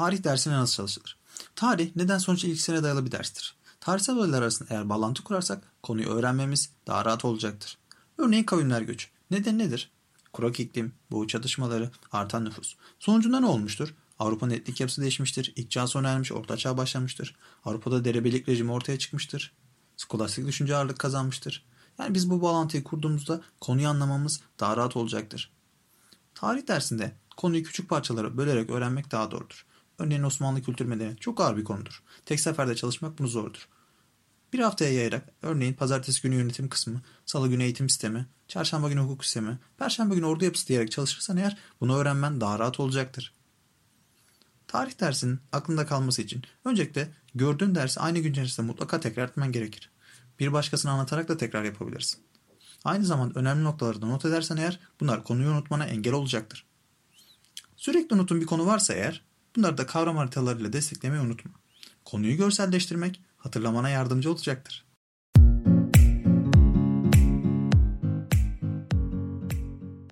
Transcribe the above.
Tarih dersine nasıl çalışılır? Tarih neden sonuç ilgisine dayalı bir derstir. Tarihsel olaylar arasında eğer bağlantı kurarsak konuyu öğrenmemiz daha rahat olacaktır. Örneğin kavimler göçü. Neden nedir? Kurak iklim, boğu çatışmaları, artan nüfus. Sonucunda ne olmuştur? Avrupa'nın etnik yapısı değişmiştir. İlk çağ sona ermiş, orta çağ başlamıştır. Avrupa'da derebelik rejimi ortaya çıkmıştır. Skolastik düşünce ağırlık kazanmıştır. Yani biz bu bağlantıyı kurduğumuzda konuyu anlamamız daha rahat olacaktır. Tarih dersinde konuyu küçük parçalara bölerek öğrenmek daha doğrudur. Örneğin Osmanlı kültür medeniyeti çok ağır bir konudur. Tek seferde çalışmak bunu zordur. Bir haftaya yayarak örneğin pazartesi günü yönetim kısmı, salı günü eğitim sistemi, çarşamba günü hukuk sistemi, perşembe günü ordu yapısı diyerek çalışırsan eğer bunu öğrenmen daha rahat olacaktır. Tarih dersinin aklında kalması için öncelikle gördüğün dersi aynı gün içerisinde mutlaka tekrar etmen gerekir. Bir başkasına anlatarak da tekrar yapabilirsin. Aynı zamanda önemli noktaları da not edersen eğer bunlar konuyu unutmana engel olacaktır. Sürekli unuttuğun bir konu varsa eğer bunları da kavram haritalarıyla desteklemeyi unutma. Konuyu görselleştirmek hatırlamana yardımcı olacaktır.